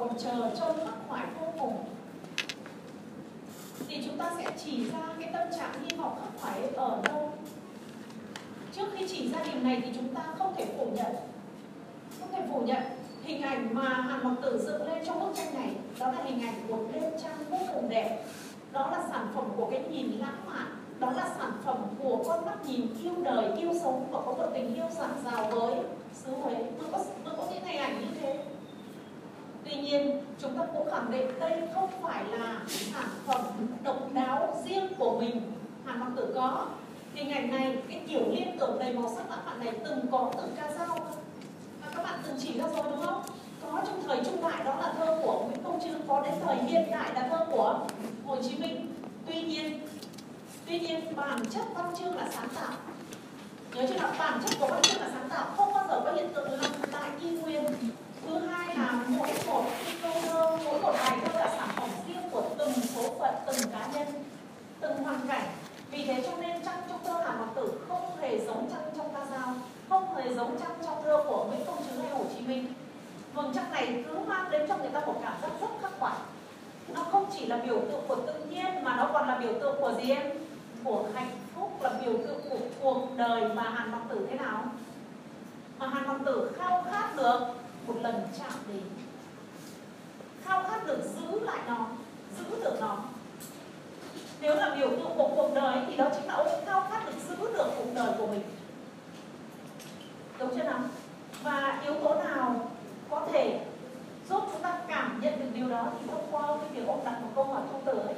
còn chờ trông khắc khoải vô cùng. Thì chúng ta sẽ chỉ ra cái tâm trạng hy vọng khắc khoải ở đâu. Trước khi chỉ ra điểm này thì chúng ta không thể phủ nhận. Không thể phủ nhận hình ảnh mà hàn mặc tử dựng lên trong bức tranh này. Đó là hình ảnh của đêm trăng vô cùng đẹp. Đó là sản phẩm của cái nhìn lãng mạn. Đó là sản phẩm của con mắt nhìn yêu đời, yêu sống và có một tình yêu dạt dào với xứ Huế. Tôi có tôi có những hình ảnh như thế tuy nhiên, chúng ta cũng khẳng định đây không phải là sản phẩm độc đáo riêng của mình. Hàn mặc tử có. Hình ảnh này, cái kiểu liên tưởng đầy màu sắc lãng mạn này từng có từ ca dao. Và các bạn từng chỉ ra rồi đúng không? Có trong thời trung đại đó là thơ của Nguyễn Công Trương, có đến thời hiện đại là thơ của Hồ Chí Minh. Tuy nhiên tuy nhiên bản chất văn chương là sáng tạo. Nhớ chưa nào? Bản chất của văn chương là sáng tạo. Không bao giờ có hiện tượng lặp lại y nguyên thứ hai là mỗi một câu thơ mỗi một bài thơ là sản phẩm riêng của từng số phận, từng cá nhân, từng hoàn cảnh. Vì thế cho nên trăng trong thơ hàn mặc tử không hề giống trăng trong ca dao, không hề giống trăng trong thơ của nguyễn công trứ hay hồ chí minh. Vầng trăng này cứ mang đến cho người ta một cảm giác rất khắc khoải. Nó không chỉ là biểu tượng của tự nhiên, mà nó còn là biểu tượng của gì em? Của hạnh phúc, là biểu tượng của cuộc đời mà hàn mặc tử thế nào? Mà hàn mặc tử khao khát được một lần chạm đến. Khao khát được giữ lại nó, giữ được nó. Nếu là biểu tượng của cuộc đời thì đó chính là ông khao khát được giữ được cuộc đời của mình. Đúng chưa nào? Và yếu tố nào có thể giúp chúng ta cảm nhận được điều đó thì thông qua cái việc ông đặt một câu hỏi thông tử ấy,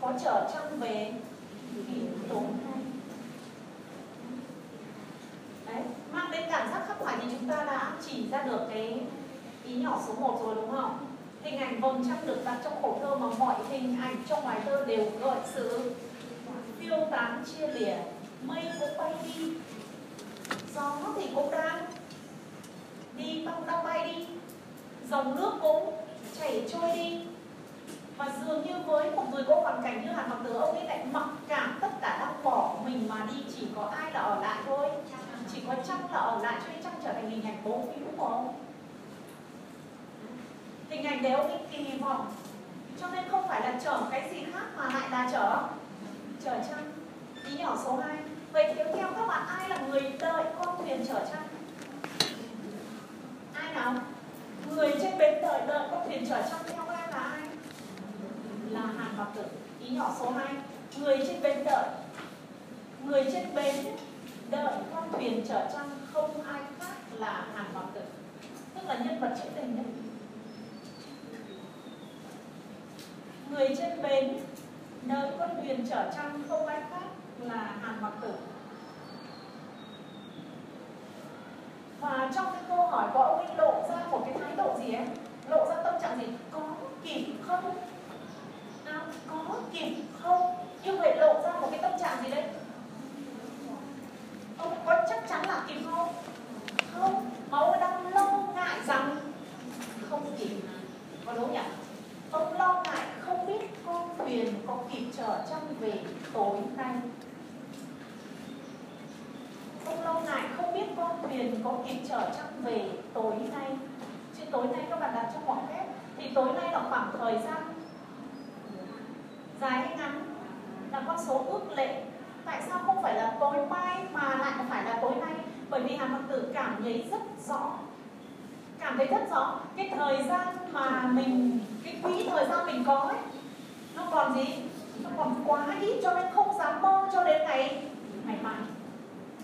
có trở chăng về kỷ tố hay đấy, mang đến cảm giác khắc khoải thì chúng ta đã chỉ ra được cái ý nhỏ số 1 rồi, đúng không? Hình ảnh vầng trăng được đặt trong khổ thơ mà mọi hình ảnh trong bài thơ đều gợi sự phiêu tán, chia lìa. Mây cũng bay đi, gió thì cũng đang đi, băng đang bay đi. Dòng nước cũng chảy trôi đi. Và dường như với một người có hoàn cảnh như hàn mặc tử ông ấy lại mặc cảm tất cả đang bỏ mình mà đi, chỉ có ai là ở lại thôi chỉ có trăng là ở lại cho nên trăng trở thành hình ảnh bố hữu của ông. Hình ảnh đấy ông ấy kỳ vọng cho nên không phải là trở cái gì khác mà lại là trở trở trăng ý nhỏ số 2 vậy tiếp theo các bạn, ai là người đợi con thuyền trở trăng ai nào? Người trên bến đợi đợi con thuyền trở trăng theo ai là ai? Là hàn mặc tử. Ý nhỏ số 2 người trên bến đợi. Người trên bến đợi con thuyền trở trăng không ai khác là hàn mặc tử. Tức là nhân vật trữ tình đấy người trên bến đợi con thuyền trở trăng không ai khác là hàn mặc tử. Và trong cái câu hỏi của ông ấy lộ ra một cái thái độ gì ấy? Lộ ra tâm trạng gì? Có kịp không? À, có kịp không? Như vậy lộ ra một cái tâm trạng gì đấy? Ông có chắc chắn là kịp không không mà ông đang lo ngại rằng không kịp. Có đúng nhỉ? Ông lo ngại không biết con thuyền có kịp trở trăng về tối nay. Ông lo ngại không biết con thuyền có kịp trở trăng về tối nay. Chứ tối nay các bạn đặt trong ngoặc phép, thì tối nay là khoảng thời gian dài hay ngắn? Là con số ước lệ tại sao không phải là tối mai mà lại phải là tối nay? Bởi vì hàm phật tử cảm thấy rất rõ. Cảm thấy rất rõ cái thời gian mà mình, cái quỹ thời gian mình có ấy, nó còn gì? Nó còn quá ít cho nên không dám mơ cho đến ngày ngày mai.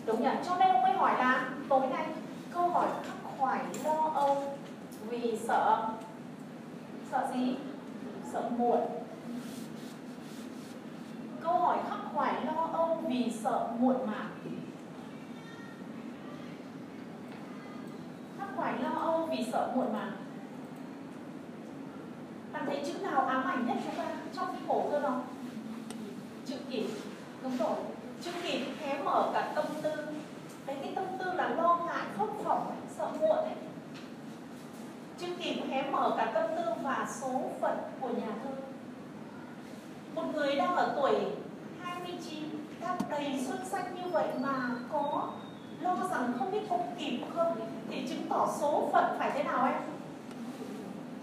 Đúng nhỉ? Cho nên ông mới hỏi là tối nay, câu hỏi khắc khoải lo âu vì sợ sợ gì? Sợ muộn câu hỏi khắc khoải lo âu vì sợ muộn màng khắc khoải lo âu vì sợ muộn màng bạn thấy chữ nào ám ảnh nhất chúng ta trong cái cổ cơ không chữ kỷ. Đúng rồi. Chữ kỷ hé mở cả tâm tư. Đấy cái tâm tư là lo ngại, khóc phỏng sợ muộn ấy. Chữ kỷ hé mở cả tâm tư và số phận của nhà thơ một người đang ở tuổi 29 đang đầy xuân xanh như vậy mà có lo rằng không biết không kịp không? Thì chứng tỏ số phận phải thế nào em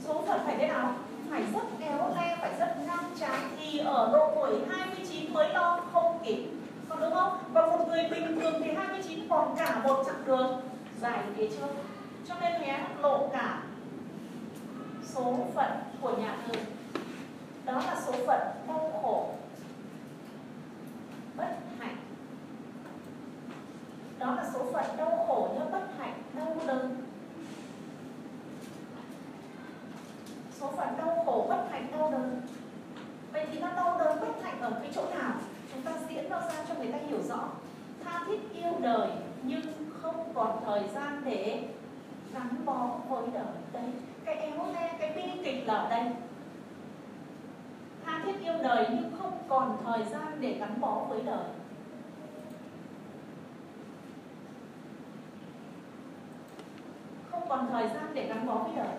số phận phải thế nào? Phải rất éo le, phải rất ngang trái thì ở độ tuổi 29 mới lo không kịp còn đúng không? Và một người bình thường thì 29 còn cả một chặng đường dài phía trước. Cho nên hé lộ cả số phận của nhà thơ đó là số phận đau khổ, bất hạnh. Đó là số phận đau khổ như bất hạnh, đau đớn. Số phận đau khổ, bất hạnh, đau đớn. Vậy thì nó đau đớn, bất hạnh ở cái chỗ nào? Chúng ta diễn nó ra cho người ta hiểu rõ. Tha thiết yêu đời, nhưng không còn thời gian để gắn bó với đời. Đấy, cái éo le cái bi kịch là ở đây tha thiết yêu đời nhưng không còn thời gian để gắn bó với đời. Không còn thời gian để gắn bó với đời.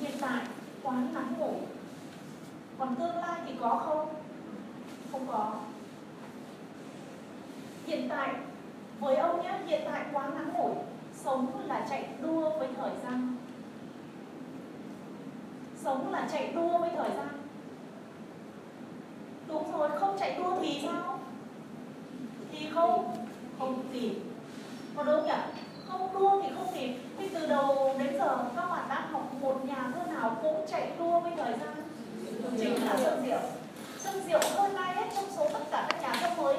Hiện tại, quá ngắn ngủi. Còn tương lai thì có không? Không có. Hiện tại, với ông nhé, hiện tại quá ngắn ngủi. Sống là chạy đua với thời gian. Sống là chạy đua với thời gian đúng rồi không chạy đua thì sao? Thì không không kịp có đúng nhỉ? Không đua thì không kịp thế từ đầu đến giờ các bạn đã học một nhà thơ nào cũng chạy đua với thời gian? Chính là Xuân Diệu. Xuân Diệu hơn ai hết trong số tất cả các nhà thơ mới.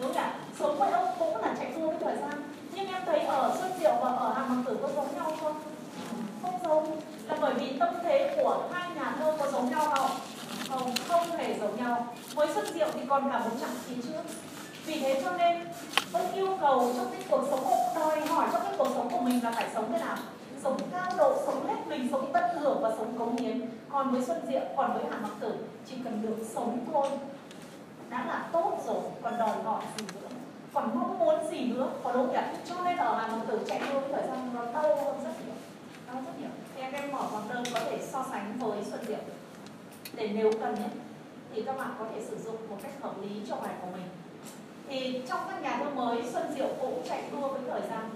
Đúng không sống với ông cũng là chạy đua với thời gian. Nhưng em thấy ở Xuân Diệu và ở Hàn Mặc Tử có giống nhau không? Không giống. Là bởi vì tâm thế của hai nhà thơ có giống nhau không không không hề giống nhau. Với Xuân Diệu thì còn cả một trạng khí trước vì thế cho nên, ông yêu cầu trong cái cuộc sống đòi hỏi trong cái cuộc sống của mình là phải sống thế nào? Sống cao độ, sống hết mình, sống tận hưởng và sống cống hiến. Còn với xuân diệu còn với hà mặc tử, chỉ cần được sống thôi. Đã là tốt rồi, còn đòi hỏi gì nữa? Còn mong muốn gì nữa? Có đúng nhỉ? Cho nên ở hà mặc tử chạy đua thời gian nó đau hơn rất nhiều. Đau rất nhiều. Thì em em mở bằng đơn có thể so sánh với xuân diệu để nếu cần nhé thì các bạn có thể sử dụng một cách hợp lý cho bài của mình. Thì trong các nhà thơ mới, Xuân Diệu cũng chạy đua với thời gian.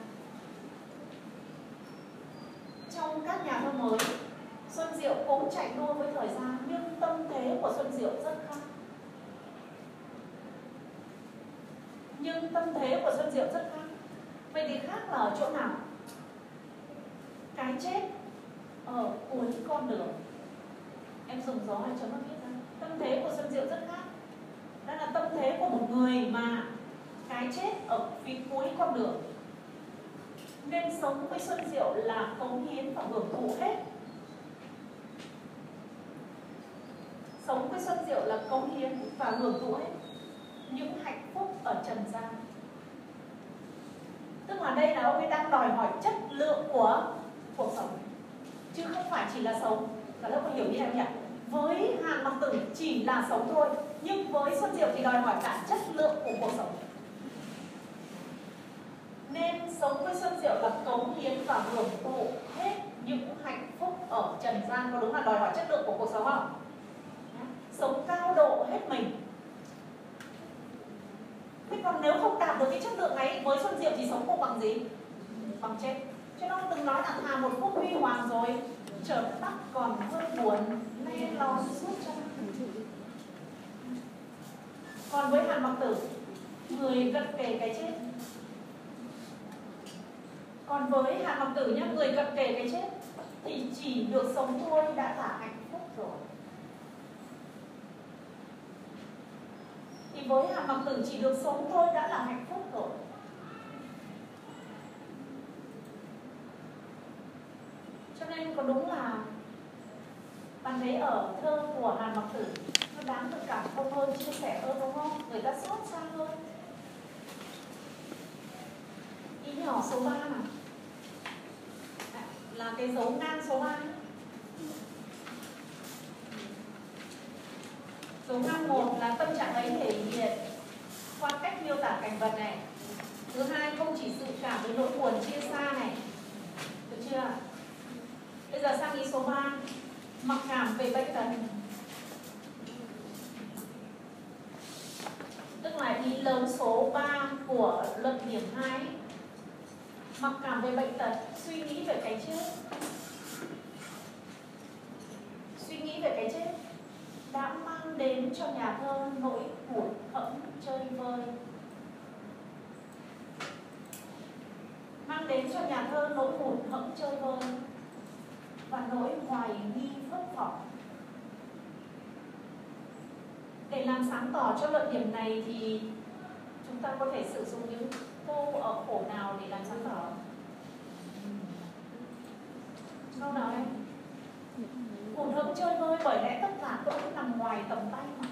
Trong các nhà thơ mới, Xuân Diệu cũng chạy đua với thời gian, nhưng tâm thế của Xuân Diệu rất khác. Nhưng tâm thế của Xuân Diệu rất khác. Vậy thì khác là ở chỗ nào? Cái chết ở cuối con đường em dùng gió hay chấm nó biết ra. Tâm thế của Xuân Diệu rất khác. Đó là tâm thế của một người mà cái chết ở phía cuối con đường. Nên sống với Xuân Diệu là cống hiến và hưởng thụ hết. Sống với Xuân Diệu là cống hiến và hưởng thụ hết những hạnh phúc ở trần gian. Tức là đây là ông ấy đang đòi hỏi chất lượng của cuộc sống. Chứ không phải chỉ là sống. Và lớp có hiểu như em nhỉ? Với hàn mặc tử chỉ là sống thôi, nhưng với xuân diệu thì đòi hỏi cả chất lượng của cuộc sống. Nên sống với xuân diệu là cống hiến và hưởng thụ hết những hạnh phúc ở trần gian, có đúng là đòi hỏi chất lượng của cuộc sống không? Sống cao độ hết mình. Thế còn nếu không đạt được cái chất lượng ấy, với xuân diệu thì sống không bằng gì? Bằng chết. Cho nó từng nói là thà một phút huy hoàng rồi, chợt tắt còn hơn buồn nay suốt cho còn với hàn mặc tử, người cận kề cái chết. Còn với hàn mặc tử nhá, người cận kề cái chết, thì chỉ được sống thôi, đã là hạnh phúc rồi. Thì với hàn mặc tử chỉ được sống thôi, đã là hạnh phúc rồi. Cho nên có đúng là bạn thấy ở thơ của hàn mặc tử. Nó đáng được cảm thông hơn, chia sẻ hơn, đúng không? Người ta xót xa hơn. Ý nhỏ số 3 mà là cái dấu ngang số 3 Dấu ngang một là tâm trạng ấy thể hiện qua cách miêu tả cảnh vật này. Thứ hai, không chỉ sự cảm với nỗi buồn, chia xa này. Được chưa? Bây giờ sang ý số 3 Mặc cảm về bệnh tật. Tức là ý lớn số 3 của luận điểm 2 Mặc cảm về bệnh tật, Suy nghĩ về cái chết. Suy nghĩ về cái chết Đã mang đến cho nhà thơ nỗi hụt hẫng chơi vơi. Mang đến cho nhà thơ nỗi hụt hẫng chơi vơi và nỗi hoài nghi thất vọng để làm sáng tỏ cho luận điểm này thì chúng ta có thể sử dụng những câu ở khổ nào để làm sáng tỏ? Ừ. Câu nào em khổ thơm chơi vơi bởi lẽ tất cả tôi cũng nằm ngoài tầm tay mà.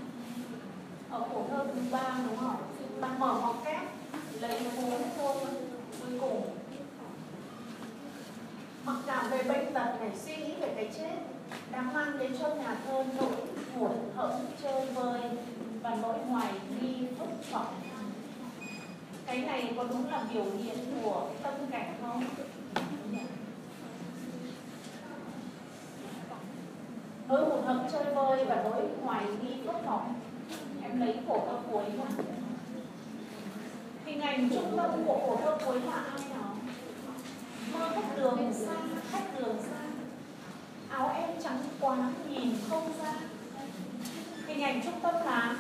Ở khổ thơ thứ ba đúng không? Ta mở hoặc kép, lấy bốn thôi, cuối cùng. Mặc cảm về bệnh tật này suy nghĩ về cái chết đang mang đến cho nhà thơ nỗi hụt hẫng chơi vơi và nỗi hoài nghi phức vọng. Cái này có đúng là biểu hiện của tâm cảnh không? Nỗi hụt hẫng chơi vơi và nỗi hoài nghi phức vọng. Em lấy khổ thơ cuối nhá. Hình ảnh trung tâm của khổ thơ cuối là ai nào mơ khách đường, xa khách đường, xa áo em trắng quá nhìn không ra. Hình ảnh trung tâm là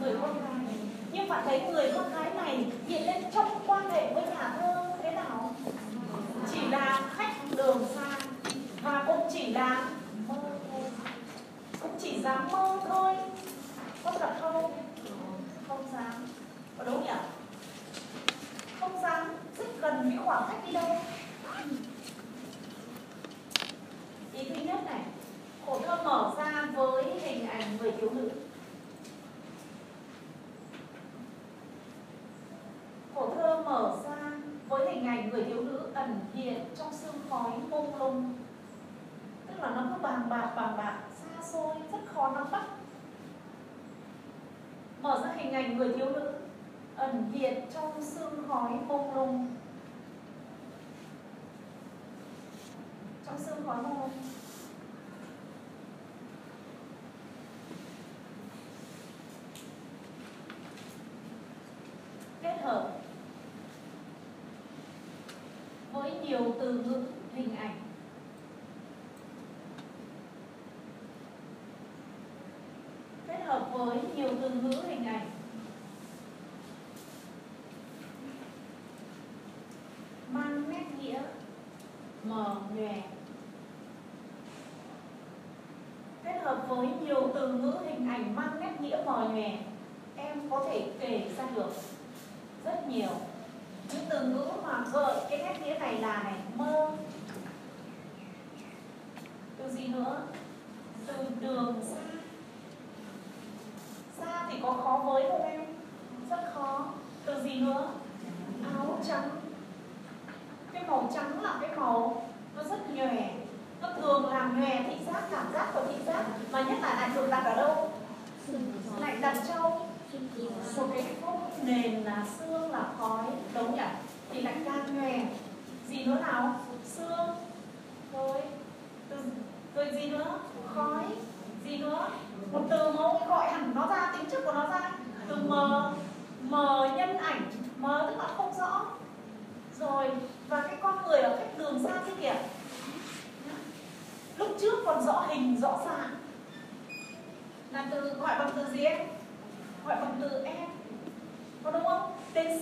người con gái nhưng bạn thấy người con gái này hiện lên trong quan hệ với nhà thơ thế nào? Chỉ là khách đường xa và cũng chỉ là mơ thôi. Cũng chỉ dám mơ thôi. Có thật không? Không dám. Có đúng nhỉ? Không dám. Rất gần những khoảng cách đi đâu ý thứ nhất này khổ thơ mở ra với hình ảnh người thiếu nữ. Khổ thơ mở ra với hình ảnh người thiếu nữ ẩn hiện trong sương khói mông lung. Tức là nó cứ bàn bạc bàn bạc, xa xôi, rất khó nắm bắt. Mở ra hình ảnh người thiếu nữ ẩn hiện trong sương khói mông lung. Trong sương khói mông lung. Kết hợp với nhiều từ ngữ, hình ảnh. Kết hợp với nhiều từ ngữ, hình ảnh. Mang nét nghĩa, mờ nhòe kết hợp với nhiều từ ngữ, hình ảnh, mang nét nghĩa, mờ nhòe em có thể kể ra được. Nhiều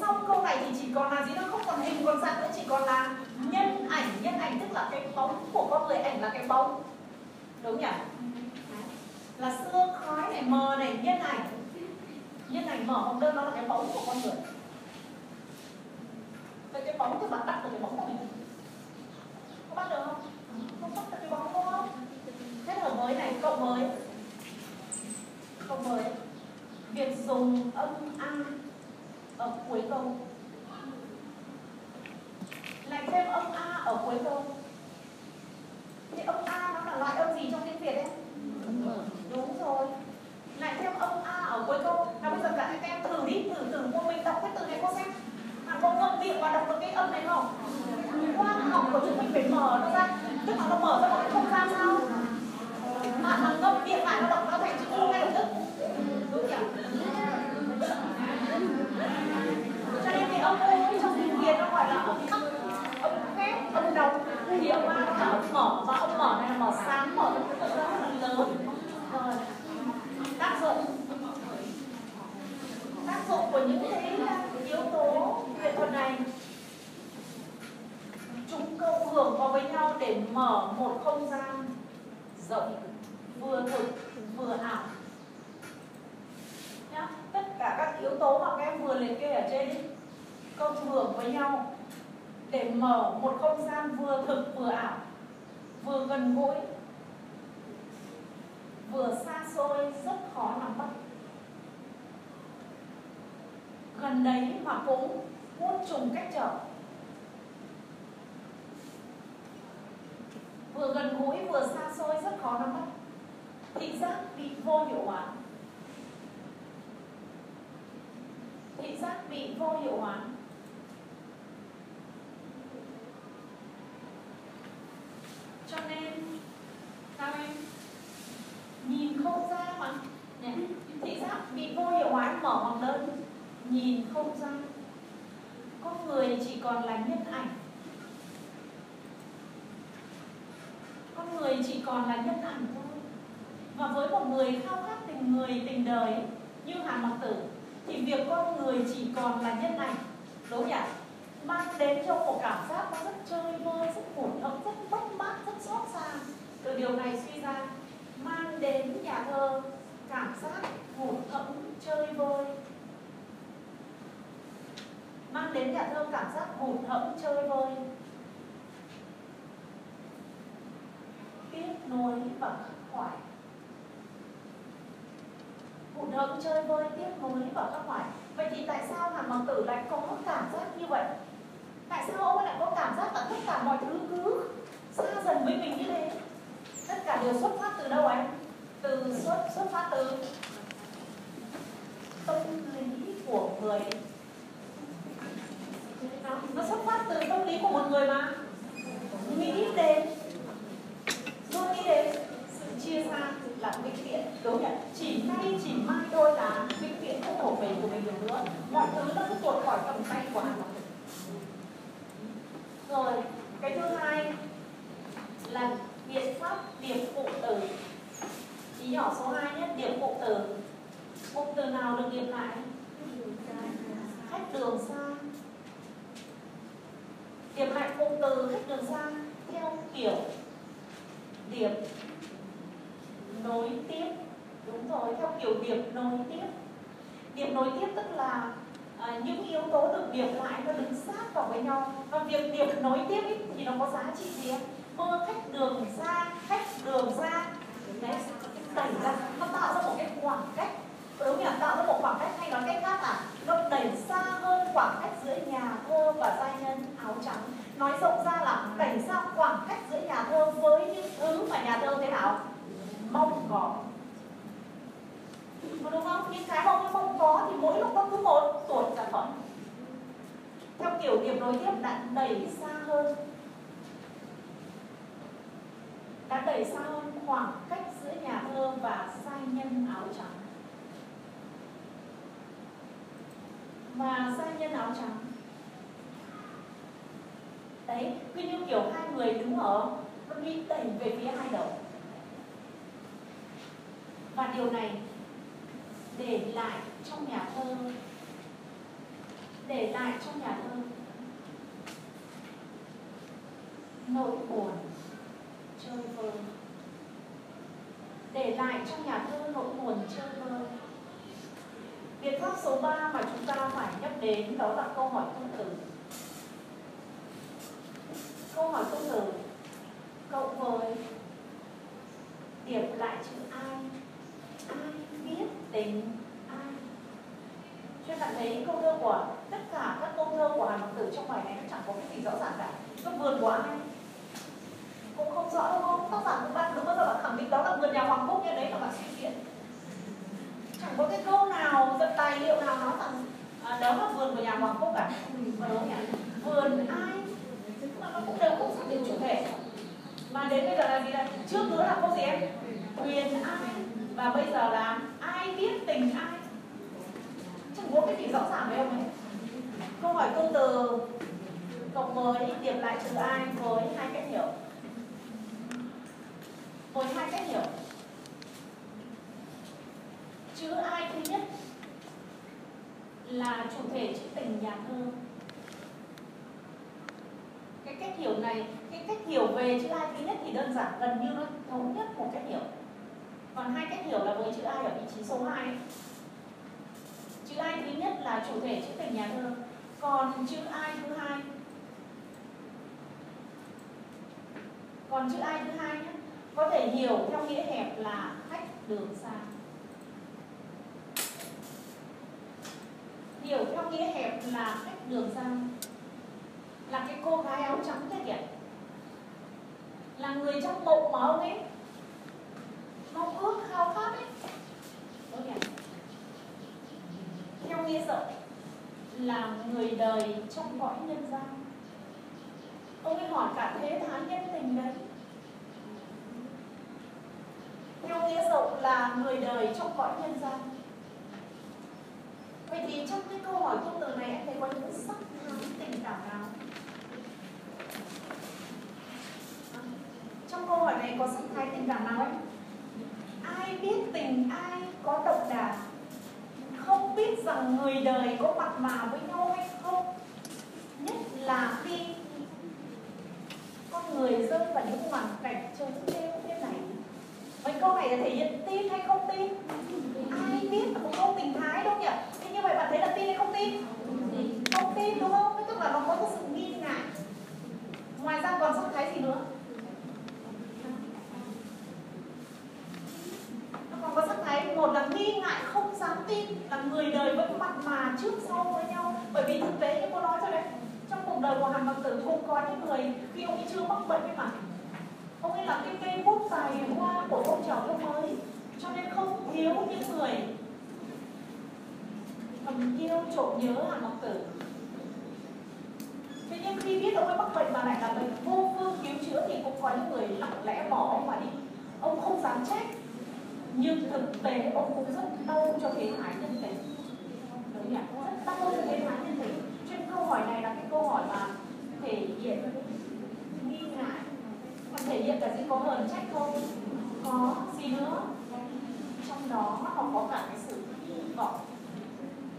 xong câu này thì chỉ còn là gì nó không còn hình còn dạng nữa, chỉ còn là nhân ảnh. Nhân ảnh tức là cái bóng của con người, ảnh là cái bóng. Đúng nhỉ? Là xương khói này, mờ này, nhân ảnh. Nhân ảnh mở hồng đơn, nó là cái bóng của con người. Vậy cái bóng thì bạn bắt được cái bóng của mình. Có bắt được không? Không bắt được cái bóng đúng không? Thế ở mới này cộng mới. Cộng mới. Việc dùng âm a ở cuối câu. Lại thêm âm a ở cuối câu. Thì âm a nó là loại âm gì trong tiếng việt đấy? đúng rồi. Lại thêm âm a ở cuối câu. Nào, bây giờ các em thử đi, thử thử một mình đọc cái từ này cô xem. À, Bạn có ngậm miệng và đọc được cái âm này không? Qua học của chúng mình phải mở nó ra. Tức là nó mở ra một cái không gian sao? Bạn thằng ngậm miệng lại nó đọc nó thành chữ u ngay lập tức. Đúng nhỉ? Ông nên trong tiếng việt nó gọi là ông thấp ông khép ông đóng thì âm a là âm mở và ông mỏ này là mỏ sáng mỏ rất là lớn rồi tác dụng tác dụng của những cái yếu tố nghệ thuật này chúng cộng hưởng vào với nhau để mở một không gian rộng vừa thực vừa ảo nhá tất cả các yếu tố mà các em vừa liệt kê ở trên cộng hưởng với nhau. Để mở một không gian vừa thực vừa ảo, vừa gần gũi, vừa xa xôi rất khó nắm bắt. Gần đấy mà cũng muôn trùng cách trở. Vừa gần gũi, vừa xa xôi rất khó nắm bắt. Thị giác bị vô hiệu hóa. Thị giác bị vô hiệu hóa. Cho nên sao em? Nhìn không ra mà. Nè, thị giác bị vô hiệu hóa mở bằng đơn nhìn không ra. Con người chỉ còn là nhân ảnh. Con người chỉ còn là nhân ảnh thôi. Và với một người khao khát tình người tình đời như hàn mặc tử thì việc con người chỉ còn là nhân ảnh. Đúng nhỉ mang đến cho một cảm giác nó rất chơi vơi rất hụt hẫng rất mất mát xót xa. Từ điều này suy ra, mang đến nhà thơ cảm giác hụt hẫng chơi vơi. Mang đến nhà thơ cảm giác hụt hẫng chơi vơi. Tiếc nuối và khắc khoải. Hụt hẫng chơi vơi, tiếc nuối và khắc khoải. Vậy thì tại sao hàn mặc tử lại có cảm giác như vậy? Tại sao ông lại có cảm giác là tất cả mọi thứ cứ xa dần với mình như thế. Tất cả đều xuất phát từ đâu anh từ xuất xuất phát từ tâm lý của người. Nó xuất phát từ tâm lý của một người mà. Nghĩ đến luôn nghĩ đến sự chia xa là vĩnh viễn. Đúng nhỉ? Chỉ nay chỉ mai thôi là vĩnh viễn không thuộc về của mình được nữa. Mọi thứ nó cứ tuột khỏi tầm tay của hắn rồi, cái thứ hai là biện pháp điểm phụ từ ý nhỏ số 2 nhé điểm phụ từ cụm từ nào được điểm lại? Khách đường xa. Điểm lại cụm từ khách đường xa theo kiểu điểm nối tiếp. Đúng rồi theo kiểu điểm nối tiếp. Điểm nối tiếp tức là à, những yếu tố được điểm lại nó đứng sát vào với nhau. Và việc điểm nối tiếp ý, thì nó có giá trị gì không? Mơ khách đường ra khách đường ra. Đấy, đẩy ra, nó tạo ra một cái khoảng cách. Đúng nhỉ? Tạo ra một khoảng cách hay nói cách khác là nó đẩy xa hơn khoảng cách giữa nhà thơ và giai nhân áo trắng. Nói rộng ra là đẩy xa khoảng cách giữa nhà thơ với những thứ mà nhà thơ thế nào? Mong có. Đúng không? Những cái mà ông mong có thì mỗi lúc nó cứ một tuột ra khỏi theo kiểu điểm nối tiếp đã đẩy xa hơn đã đẩy xa hơn khoảng cách giữa nhà thơ và sai nhân áo trắng. Và sai nhân áo trắng. Đấy, cứ như kiểu hai người đứng ở, nó đi đẩy về phía hai đầu. Và điều này để lại trong nhà thơ, để lại trong nhà thơ nỗi buồn chơi vơi để lại trong nhà thơ nỗi buồn chơi vơi biện pháp số 3 mà chúng ta phải nhắc đến đó là câu hỏi tương tự câu hỏi tương tự cộng với điểm lại chữ ai? Ai biết tính ai? Cho bạn thấy câu thơ của tất cả các câu thơ của hàn mặc tử trong bài này nó chẳng có cái gì rõ ràng cả. Nó vườn của ai cũng không rõ đúng không? Tác giả của bạn đúng bao giờ bạn khẳng định đó là vườn nhà hoàng quốc như đấy là bạn suy diễn. Chẳng có cái câu nào giật tài liệu nào nói rằng à, đó là vườn của nhà hoàng quốc cả. Và đúng nhỉ? Vườn ai? Mà nó cũng đều không xác định chủ thể. Mà đến bây giờ là gì đây? Trước nữa là câu gì em? Quyền ai? Và bây giờ là ai biết tình ai? Chẳng có cái gì rõ ràng với ông ấy câu hỏi câu từ cộng với điểm lại chữ ai với hai cách hiểu với hai cách hiểu. Chữ ai thứ nhất là chủ thể chữ tình nhà thơ cái cách hiểu này, cái cách hiểu về chữ ai thứ nhất thì đơn giản, gần như nó thống nhất một cách hiểu. Còn hai cách hiểu là với chữ ai ở vị trí số 2 chữ ai thứ nhất là chủ thể chữ tình nhà thơ còn chữ ai thứ hai? Còn chữ ai thứ hai nhé có thể hiểu theo nghĩa hẹp là khách đường xa. Hiểu theo nghĩa hẹp là khách đường xa. Là cái cô gái áo trắng thế kìa. Là người trong mộng mà ông ấy mong ước khao khát ấy. Đúng kìa. Theo nghĩa rộng là người đời trong cõi nhân gian. Ông ấy hỏi cả thế thái nhân tình đấy theo nghĩa rộng là người đời trong cõi nhân gian. Vậy thì trong cái câu hỏi câu từ này anh thấy có những sắc thái tình cảm nào? Trong câu hỏi này có sắc thái tình cảm nào ấy? Ai biết tình ai có độc đà? Không biết rằng người đời có mặt mà với nhau hay không? Nhất là khi con người rơi vào những hoàn cảnh trơn trêu mấy câu này là thể hiện tin hay không tin? Ai biết là một câu tình thái đâu nhỉ? Thế như vậy bạn thấy là tin hay không tin? Không tin, đúng không? Tức là nó có cái sự nghi ngại. Ngoài ra còn sắc thái gì nữa? Nó còn có sắc thái, một là nghi ngại, không dám tin, là người đời vẫn mặt mà trước sau với nhau. Bởi vì thực tế như cô nói rồi đấy, trong cuộc đời của hàn mặc tử cũng có những người khi ông ấy chưa mắc bệnh ấy mà ông ấy là cái cây bút tài hoa của phong trào thơ mới cho nên không thiếu những người thầm yêu, trộm nhớ hàng ngọc tử. Thế nhưng khi biết ông ấy mắc bệnh mà lại là bệnh vô phương cứu chữa thì cũng có những người lặng lẽ bỏ ông mà đi. Ông không dám trách nhưng thực tế ông cũng rất đau cho thế thái nhân tình. Đúng nhỉ? Rất đau cho thế thái nhân tình. Trên câu hỏi này là cái câu hỏi mà thể hiện nghi ngại còn thể hiện cả gì có hờn trách không? Có gì nữa? Trong đó nó còn có cả cái sự hy vọng.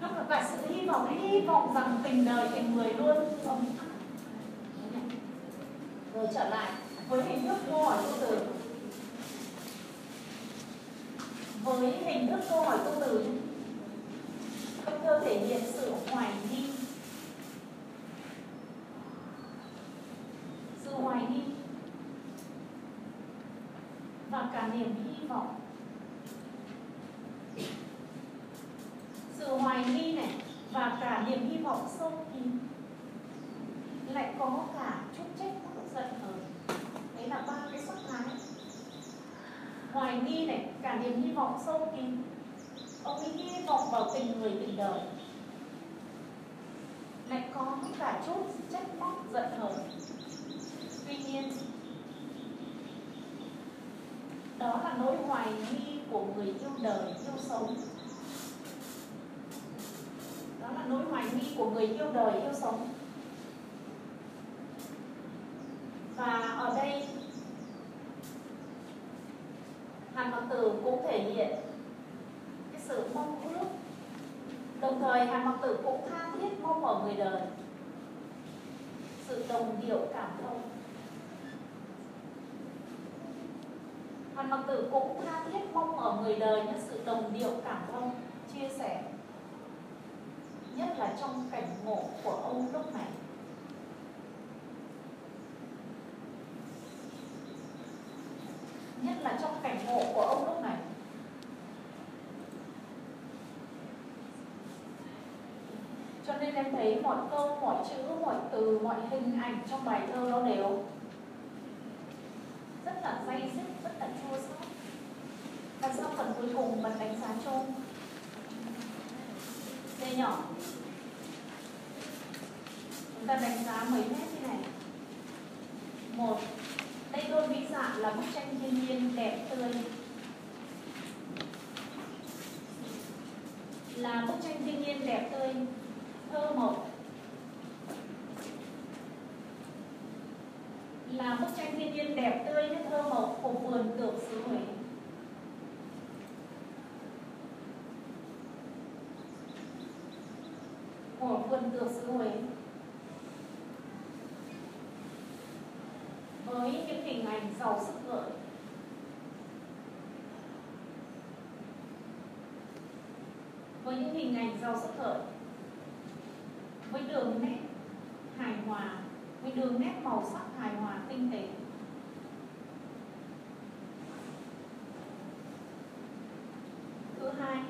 Nó có cả sự hy vọng hy vọng rằng tình đời tình người luôn. Không rồi trở lại với hình thức câu hỏi câu từ. Với hình thức câu hỏi câu từ câu thơ thể hiện sự hoài nghi. Sự hoài nghi và cả niềm hy vọng. Sự hoài nghi này và cả niềm hy vọng sâu kín lại có cả chút trách móc giận hờn đấy là ba cái sắc thái. Hoài nghi này, cả niềm hy vọng sâu kín. Ông ấy hy vọng vào tình người, tình đời. Lại có cả chút trách móc giận hờn tuy nhiên đó là nỗi hoài nghi của người yêu đời, yêu sống. Đó là nỗi hoài nghi của người yêu đời, yêu sống. Và ở đây, Hàn Mặc Tử cũng thể hiện cái sự mong ước. Đồng thời, hàn mặc tử cũng tha thiết mong ở người đời. Sự đồng điệu cảm thông. Hàn tử cũng tha thiết mong ở người đời những sự đồng điệu cảm thông, chia sẻ, nhất là trong cảnh ngộ của ông lúc này. Nhất là trong cảnh ngộ của ông lúc này. Cho nên em thấy mọi câu, mọi chữ, mọi từ, mọi hình ảnh trong bài thơ nó đều rất là dây dứt rất là chua xót và sau phần cuối cùng bật đánh giá chung đây nhỏ. Chúng ta đánh giá mấy nét như này. Một. Đây luôn ví dạ là bức tranh thiên nhiên đẹp tươi. Là bức tranh thiên nhiên đẹp tươi. Thơ một là bức tranh thiên nhiên đẹp tươi như thơ mộng của vườn tược xứ Huế của tược Huế với những hình ảnh giàu sức gợi với những hình ảnh giàu sức gợi với đường nét hài hòa, với đường nét màu sắc hài hòa, tinh tế. Thứ hai,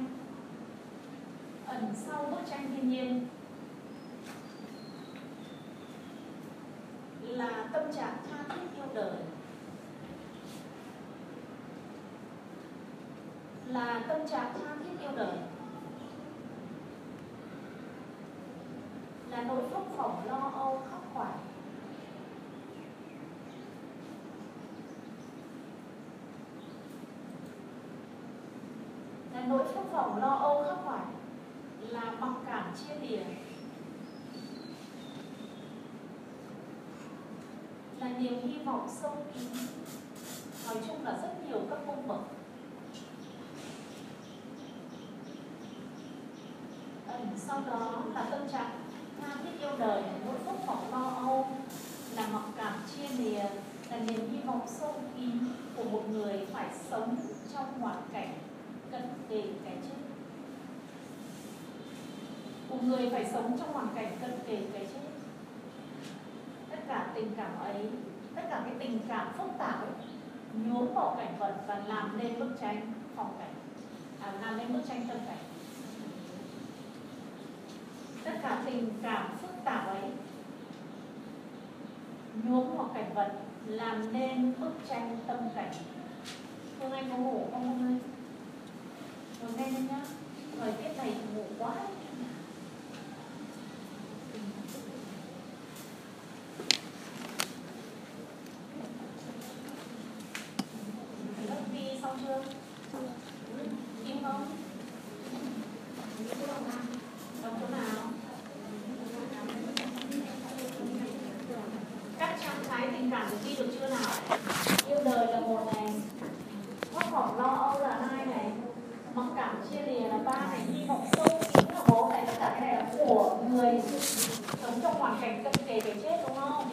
ẩn sau bức tranh thiên nhiên là tâm trạng tha thiết yêu đời là tâm trạng tha thiết yêu đời. Là nỗi phốc phỏng lo âu khắc khoải. Là nỗi phốc phỏng lo âu khắc khoải. Là mặc cảm chia lìa. Là niềm hy vọng sâu kín. Nói chung là rất nhiều các cung bậc ẩn sau đó là tâm trạng tha thiết yêu đời mỗi phút phỏng lo âu là mặc cảm chia lìa là niềm hy vọng sâu kín của một người phải sống trong hoàn cảnh cận kề cái chết. Của người phải sống trong hoàn cảnh cận kề cái chết. Tất cả tình cảm ấy tất cả cái tình cảm phức tạp ấy nhuốm vào cảnh vật và làm nên bức tranh phong cảnh. À, làm nên bức tranh tâm cảnh tất cả tình cảm phức tạp ấy nhuốm vào cảnh vật làm nên bức tranh tâm cảnh Phương Anh có ngủ không hôm nay? Rồi nghe nhá, Thời tiết này ngủ quá Lớp đi xong chưa? Im không? Đọc chỗ nào? Các trạng thái tình cảm được ghi được chưa nào? Yêu đời là một này Thoát khỏi lo âu là hai này Mặc cảm chia lìa là ba này Hy vọng sâu kín là bốn này Tất cả cái này là của người sống trong hoàn cảnh cận kề cái chết đúng không?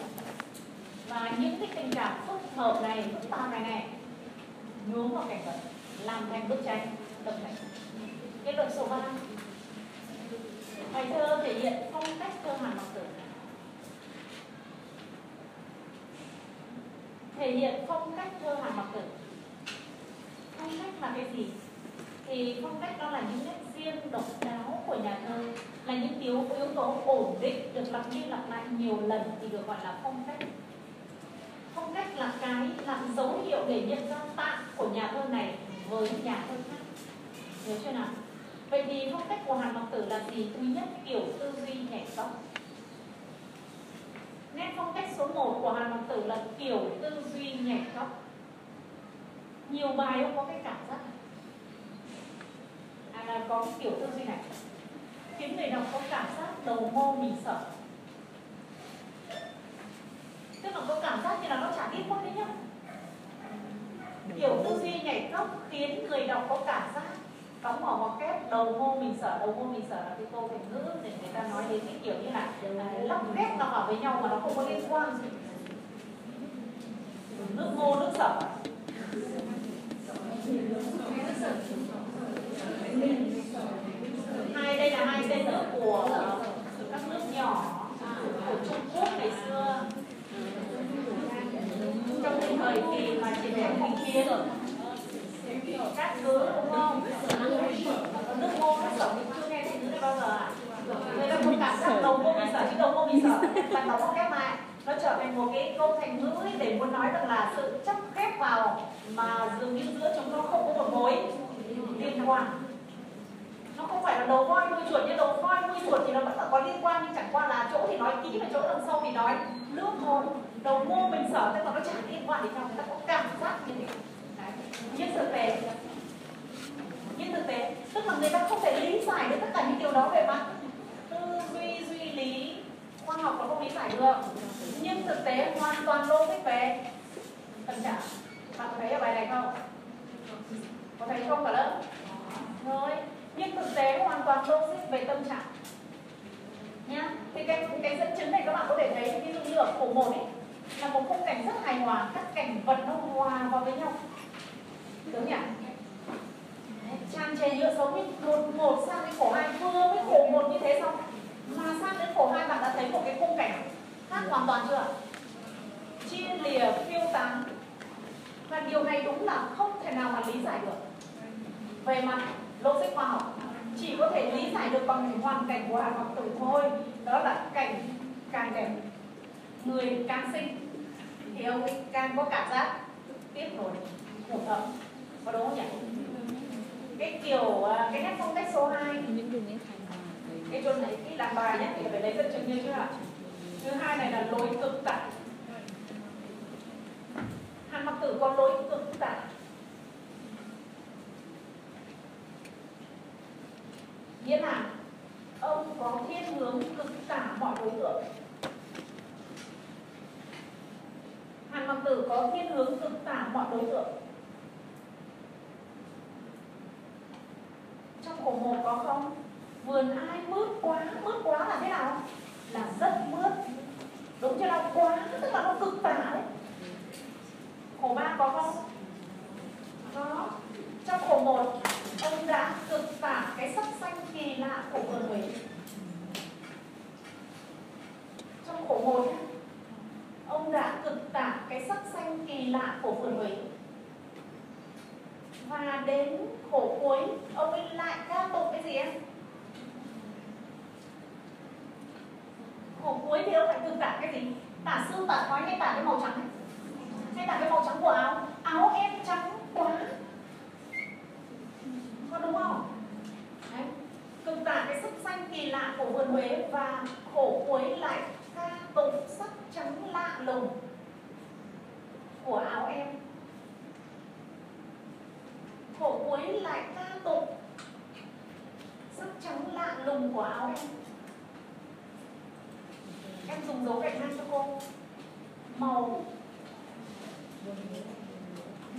Và những cái tình cảm phức hợp này, phức tạp này này nhuốm vào cảnh vật làm thành bức tranh tâm cảnh kết luận số 3 bài thơ thể hiện phong cách thơ hàn mặc tử. Thể hiện phong cách thơ hàn mặc tử. Phong cách là cái gì? Thì phong cách đó là những nét riêng độc đáo của nhà thơ, là những yếu yếu tố ổn định được lặp đi lặp lại nhiều lần thì được gọi là phong cách. Phong cách là cái là dấu hiệu để nhận ra tạng của nhà thơ này với nhà thơ khác nhớ chưa nào? Vậy thì phong cách của hàn mặc tử là gì? Thứ nhất, kiểu tư duy nhảy tóc nét phong cách số 1 của hàn mặc tử là kiểu tư duy nhảy tóc nhiều bài không có cái cảm giác này. À là có cái kiểu tư duy này. Khiến người đọc có cảm giác đầu mô mình sợ tức là có cảm giác như là nó chả biết mất đấy nhá kiểu tư duy nhảy cóc khiến người đọc có cảm giác đóng mở ngoặc kép. Đầu ngô mình sở đầu ngô mình sở là cái câu thành ngữ để người ta nói đến cái kiểu như là lắp ghép nó vào với nhau mà nó không có liên quan. Nước ngô nước sở hai đây là hai tên nước của các nước nhỏ của Trung Quốc ngày xưa trong cái thời kỳ mà chiến tranh thanh chiến các thứ đúng không nước ngô nước sở mình chưa nghe thấy thứ này bao giờ ạ người ta không cảm giác đầu ngô mình sở chứ đầu ngô mình sở bạn đọc ghép lại nó trở thành một cái câu thành ngữ để muốn nói rằng là sự chấp ghép vào mà dường như giữa chúng nó không có một mối liên quan nó không phải là đầu voi nuôi chuột như đầu voi nuôi chuột thì nó vẫn là có liên quan nhưng chẳng qua là chỗ thì nói kỹ và chỗ đằng sau thì nói nước thôi đầu mô mình sở tức là nó chẳng liên quan đến nhau người ta có cảm giác như thế. Nhưng thực tế nhưng thực tế tức là người ta không thể lý giải được tất cả những điều đó về mặt tư duy duy lý khoa học nó không lý giải được. Nhưng thực tế hoàn toàn logic về tâm trạng. Bạn có thấy ở bài này không? Có thấy không cả lớp? Thôi, nhưng thực tế hoàn toàn logic về tâm trạng. Nhá thì cái cái dẫn chứng này các bạn có thể thấy ví dụ như ở khổ một ấy là một khung cảnh rất hài hòa, các cảnh vật nó hòa vào với nhau. Đúng nhỉ? Tràn trề nhựa sống như đột ngột sang cái khổ hai vừa với khổ một như thế xong, mà sang đến khổ hai bạn đã thấy một cái khung cảnh khác hoàn toàn chưa chia lìa, phiêu tán. Và điều này đúng là không thể nào mà lý giải được. Về mặt logic khoa học, chỉ có thể lý giải được bằng hoàn cảnh của Hàn học Tử thôi. Đó là cảnh càng đẹp người càng sinh. Thì ông ấy càng có cảm giác tiếp nối hụt thở có đúng không nhỉ? Cái kiểu à, cái nét phong cách số 2 cái chỗ này cái làm bài nhé thì phải lấy dẫn chứng như chưa ạ thứ hai này là lối cực tả hàn mặc tử có lối cực tả nghĩa là ông có thiên hướng cực tả mọi đối tượng hàn mặc tử có thiên hướng cực tả mọi đối tượng. Trong khổ một có không? Vườn ai? Mướt quá mướt quá là thế nào? Là rất mướt. Đúng chưa nào? Quá, tức là nó cực tả đấy. Khổ ba có không? Có. Trong khổ một, ông đã cực tả cái sắc xanh kỳ lạ của vườn huế. Trong khổ một ông đã cực tả cái sắc xanh kỳ lạ của vườn huế và đến khổ cuối, ông ấy lại ca tụng cái gì em? Khổ cuối thì ông lại cực tả cái gì? Tả xương, tả khói hay tả cái màu trắng hay tả cái màu trắng của áo? Áo em trắng quá. Có đúng không? Đấy. cực tả cái sắc xanh kỳ lạ của vườn huế và khổ cuối lại ca tụng lùng của áo em. Cổ cuối lại ca tụng. Sắc trắng lạ lùng của áo em. Em dùng dấu gạch ngang cho cô. Màu.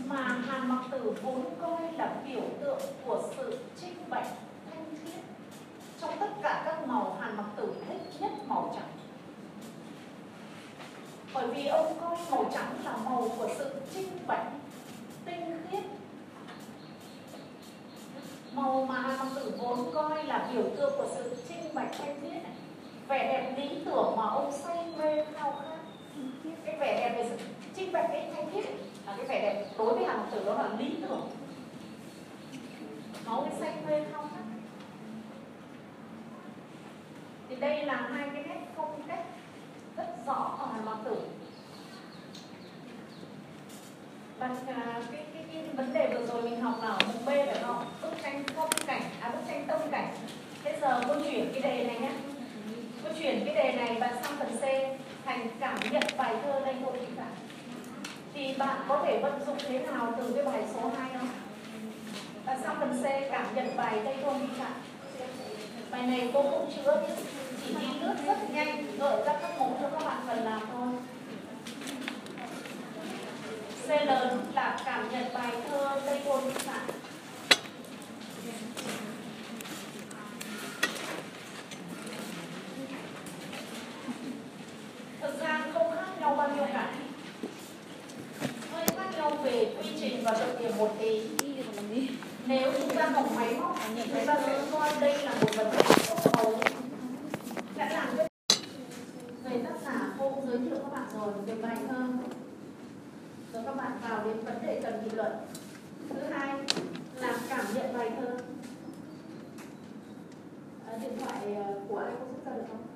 Mà hàn mặc tử vốn coi là biểu tượng của sự trinh bạch thanh khiết trong tất cả các màu hàn mặc tử thích nhất màu trắng bởi vì ông coi màu trắng là màu của sự trinh bạch, tinh khiết. Màu mà hàm tử vốn coi là biểu tượng của sự trinh bạch thanh khiết. Này vẻ đẹp lý tưởng mà ông say mê khao khát. Cái vẻ đẹp về sự trinh bạch, cái thanh khiết là cái vẻ đẹp đối với hàm tử, đó là lý tưởng. Máu cái say mê khao khát. Thì đây là hai cái nét phong cách rất rõ ở hàng mặc tử. Bạn à, cái, cái, cái vấn đề vừa rồi mình học là mục B phải không bức tranh phong cảnh à bức tranh tâm cảnh. Bây giờ cô chuyển cái đề này nhé cô chuyển cái đề này và sang phần C thành cảm nhận bài thơ đây hội thị cả thì bạn có thể vận dụng thế nào từ cái bài số 2 không? Và sang phần C cảm nhận bài đây thôn vi phạm. Bài này cô cũng chứa chỉ đi lướt rất nhanh gợi ra các mẫu cho các bạn cần làm thôi. C lớn là cảm nhận bài thơ tây thôn vi phạm. thực ra không khác nhau bao nhiêu cả hơi khác nhau về quy trình và luận điểm một tí nếu chúng ta học máy móc chúng ta sẽ coi đây là một vấn đề không màu đã làm cho người tác giả cô giới thiệu các bạn rồi về bài thơ rồi các bạn vào đến vấn đề cần nghị luận thứ hai là cảm nhận bài thơ à, điện thoại ờ, của ai có xuất ra được không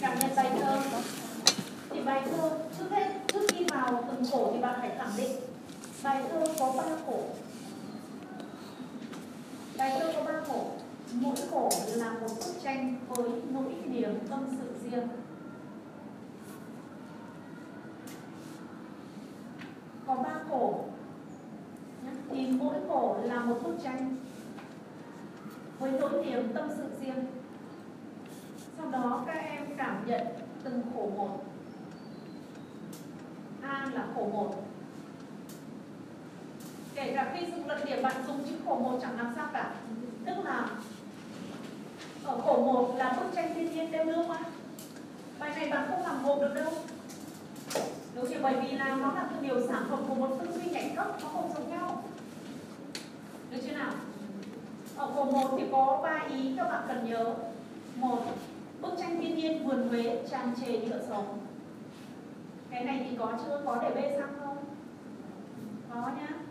cảm nhận bài thơ thì bài thơ trước hết trước khi vào từng khổ thì bạn phải khẳng định bài thơ có ba khổ bài thơ có ba khổ mỗi khổ là một bức tranh với nỗi niềm tâm sự riêng. Có ba khổ thì mỗi khổ là một bức tranh với nỗi niềm tâm sự riêng. Sau đó các em cảm nhận từng khổ một. A là khổ một kể cả khi dùng luận điểm, bạn dùng chữ khổ một chẳng làm sao cả. Tức là ở khổ một là bức tranh thiên nhiên đeo nước á bài này bạn không làm một được đâu. Đúng thì bởi vì là nó là cái điều sản phẩm của một tư duy nhảy cấp, nó không giống nhau. Được chưa nào? Ở khổ một thì có ba ý các bạn cần nhớ. Một, bức tranh thiên nhiên vườn Huế tràn trề nhựa sống. Cái này thì có chưa? Có để bê sang không? Có nhá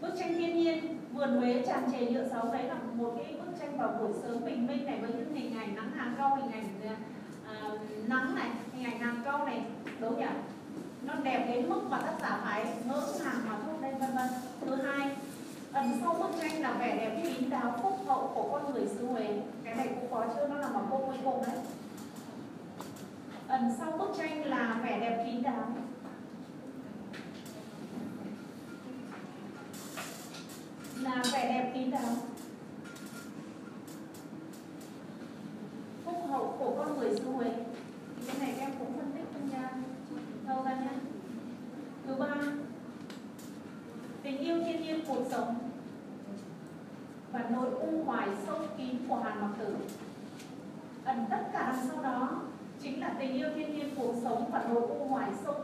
bức tranh thiên nhiên vườn Huế tràn trề nhựa sáu đấy là một cái bức tranh vào buổi sớm bình minh này với những hình ảnh nắng hàng câu hình ảnh uh, nắng này hình ảnh hàng câu này. Đúng nhỉ? Nó đẹp đến mức mà tác giả phải ngỡ ngàng mà thốt lên vân vân. Thứ hai ẩn sau bức tranh là vẻ đẹp kín đáo phúc hậu của con người xứ Huế. Cái này cũng có chưa nó nằm ở câu cuối cùng đấy. Ẩn sau bức tranh là vẻ đẹp kín đáo là vẻ đẹp kín đáo phúc hậu của con người xứ Huế cái này em cũng phân tích không nha đâu ra nhé thứ ba tình yêu thiên nhiên cuộc sống và nỗi u hoài sâu kín của Hàn Mặc Tử ẩn tất cả đằng sau đó chính là tình yêu thiên nhiên cuộc sống và nỗi u hoài sâu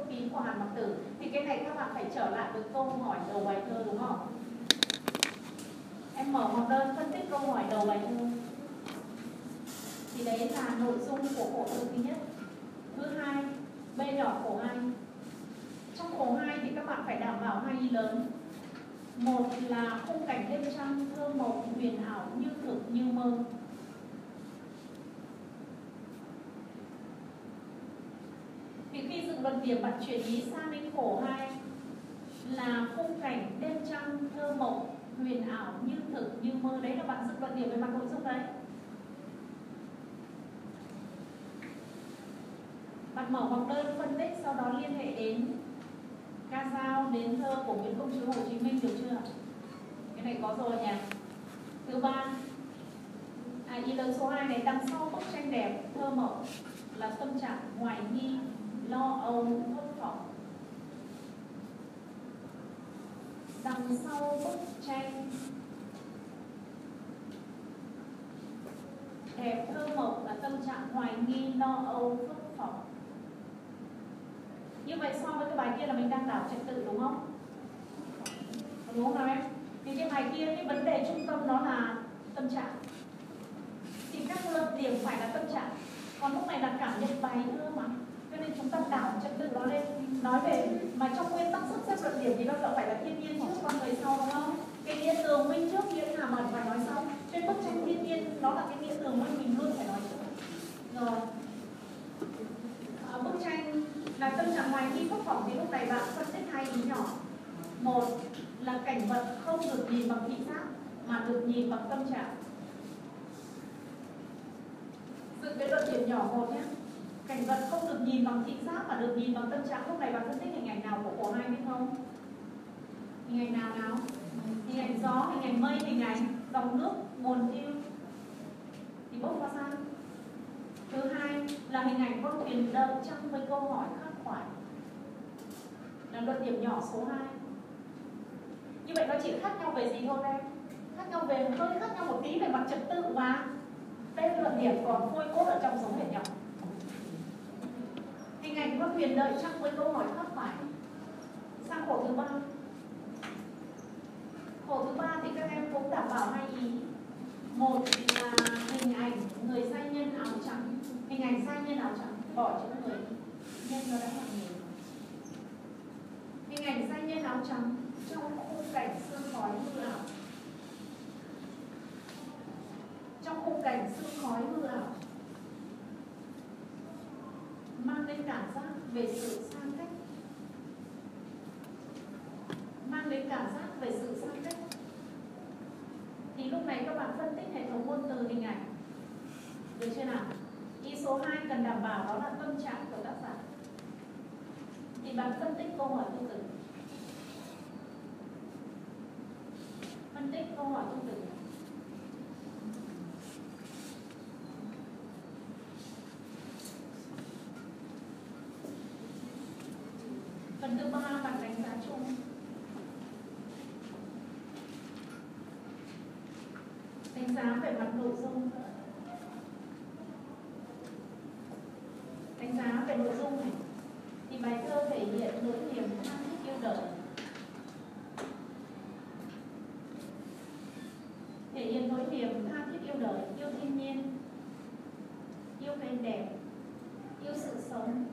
bạn Mặc Tử, thì cái này các bạn phải trở lại với câu hỏi đầu bài thơ đúng không? Em mở một đơn phân tích câu hỏi đầu bài thơ. Thì đấy là nội dung của khổ thơ thứ nhất. Thứ hai, b nhỏ khổ hai. Trong khổ hai thì các bạn phải đảm bảo hai ý lớn. Một là khung cảnh đêm trăng thơ mộng, huyền ảo, như thực, như mơ thì khi dựng luận điểm bạn chuyển ý sang đến khổ hai là khung cảnh đêm trăng thơ mộng huyền ảo như thực như mơ đấy là bạn dựng luận điểm về mặt nội dung đấy bạn mở vòng đơn phân tích sau đó liên hệ đến ca dao đến thơ của Nguyễn Công chứ Hồ Chí Minh được chưa? Cái này có rồi nhỉ? Thứ ba, à, ý lớn số 2 này đằng sau bức tranh đẹp, thơ mộng là tâm trạng hoài nghi, lo âu, thất vọng. Đằng sau bức tranh. Đẹp thơ mộng là tâm trạng hoài nghi, lo âu, thất vọng. Như vậy so với cái bài kia là mình đang đảo trật tự đúng không? Đúng không nào em? Thì cái bài kia cái vấn đề trung tâm nó là tâm trạng. Thì các luận điểm phải là tâm trạng. Còn lúc này là cảm nhận bài thơ mà cho nên chúng ta đảo trật tự nó lên. Nói về mà trong nguyên tắc sắp xếp luận điểm thì bao giờ phải là thiên nhiên trước con người sau đúng không? Cái nghĩa tường minh trước nghĩa là mà phải nói sau? Trên bức tranh thiên nhiên đó là cái nghĩa tường minh mình luôn phải nói trước. Rồi. À, bức tranh là tâm trạng ngoài khi phúc phỏng thì lúc này bạn phân tích hai ý nhỏ. Một là cảnh vật không được nhìn bằng thị giác mà được nhìn bằng tâm trạng. Dựng cái luận điểm nhỏ một nhé cảnh vật không được nhìn bằng thị giác mà được nhìn bằng tâm trạng. Lúc này bạn phân tích hình ảnh nào của cổ hai biết không? Hình ảnh nào nào? Hình ảnh gió, hình ảnh mây, hình ảnh dòng nước, nguồn tiêu. Thì bốc qua sang thứ hai là hình ảnh con thuyền đợi trong với câu hỏi khắc khoải là luận điểm nhỏ số 2 như vậy nó chỉ khác nhau về gì thôi em? Khác nhau về hơi, khác nhau một tí về mặt trật tự và đây là luận điểm còn phôi cốt ở trong giống hệt nhỏ hình ảnh con quyền lợi trong với câu hỏi khắc phải. Sang khổ thứ ba. Khổ thứ ba thì các em cũng đảm bảo hai ý. Một là hình ảnh, người sai nhân áo trắng. Hình ảnh sai nhân áo trắng, bỏ chữ người. Nhân nó đã làm người hình ảnh sai nhân áo trắng trong khung cảnh sương khói hư ảo. Trong khung cảnh sương khói hư ảo mang đến cảm giác về sự sang cách. Mang đến cảm giác về sự sang cách. Thì lúc này các bạn phân tích hệ thống ngôn từ hình ảnh. Được chưa nào? Ý số 2 cần đảm bảo đó là tâm trạng của tác giả. Thì bạn phân tích câu hỏi tương từ, phân tích câu hỏi tương từ. Phần thứ ba là đánh giá chung. Đánh giá về mặt nội dung đánh giá về nội dung này thì bài thơ thể hiện nỗi niềm tha thiết yêu đời thể hiện nỗi niềm tha thiết yêu đời yêu thiên nhiên yêu cây đẹp yêu sự sống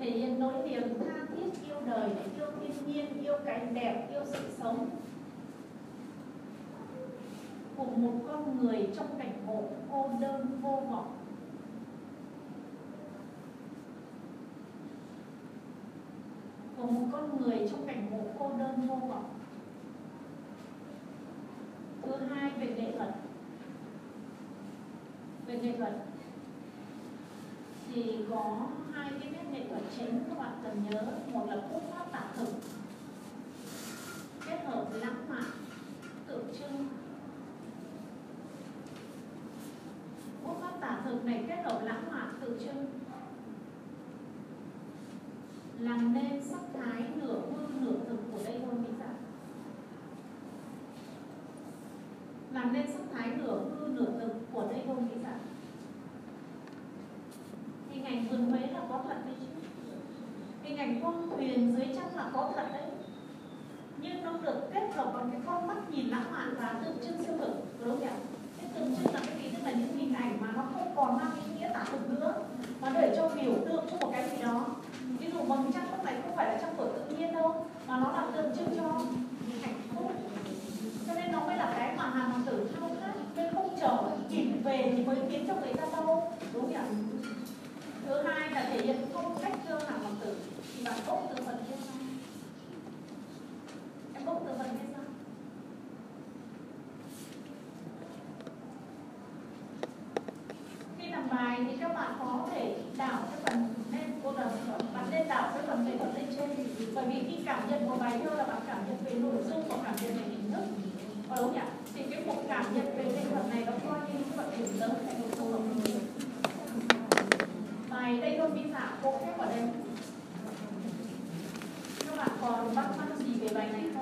thể hiện nỗi niềm tha thiết yêu đời yêu thiên nhiên yêu cảnh đẹp yêu sự sống của một con người trong cảnh ngộ cô đơn, vô vọng của một con người trong cảnh ngộ cô đơn, vô vọng thứ hai, về nghệ thuật. Về nghệ thuật. Thì có hai cái nét nghệ thuật chính các bạn cần nhớ. Một là khúc pháp tả thực kết hợp lãng mạn tượng trưng khúc pháp tả thực này kết hợp lãng mạn tượng trưng làm nên sắc thái nửa hư nửa thực của đây thôi mỹ giả làm nên sắc thái nửa hư nửa thực của đây không nghĩ rằng hình ảnh vườn Huế là có thật đấy chứ. Hình ảnh con thuyền dưới chân là có thật đấy. Nhưng nó được kết hợp bằng cái con mắt nhìn lãng mạn và tượng trưng siêu thực đúng không nhỉ? Cái tượng trưng là cái gì? Tức là những hình ảnh mà nó không còn mang ý nghĩa tả thực nữa, mà để cho biểu tượng cho một cái gì đó. Ví dụ bằng trăng lúc này không phải là trăng tuổi tự nhiên đâu mà nó là tượng trưng cho hạnh phúc cho nên nó mới là cái mà hàn hoàng tử thao khát nên không chờ kịp về thì mới khiến cho người ta đau đúng không nhỉ? Thứ hai là thể hiện phong cách thơ hàng hoàng tử. Thì bạn bốc từ phần kia sao? Em bốc từ phần kia sao? Khi làm bài thì các bạn có thể đảo cái phần nên cô là bạn. Nên đảo cái phần nghệ thuật lên trên bởi vì khi cảm nhận một bài thơ là bạn cảm nhận về nội dung và cảm nhận về hình thức. Có đúng nhỉ? Thì cái cuộc cảm nhận về nghệ thuật này nó coi như các bạn điểm lớn thành một câu hợp lý bài đây luôn vi phạm cô phép ở đây. Các bạn còn bắt mắt gì về bài này? không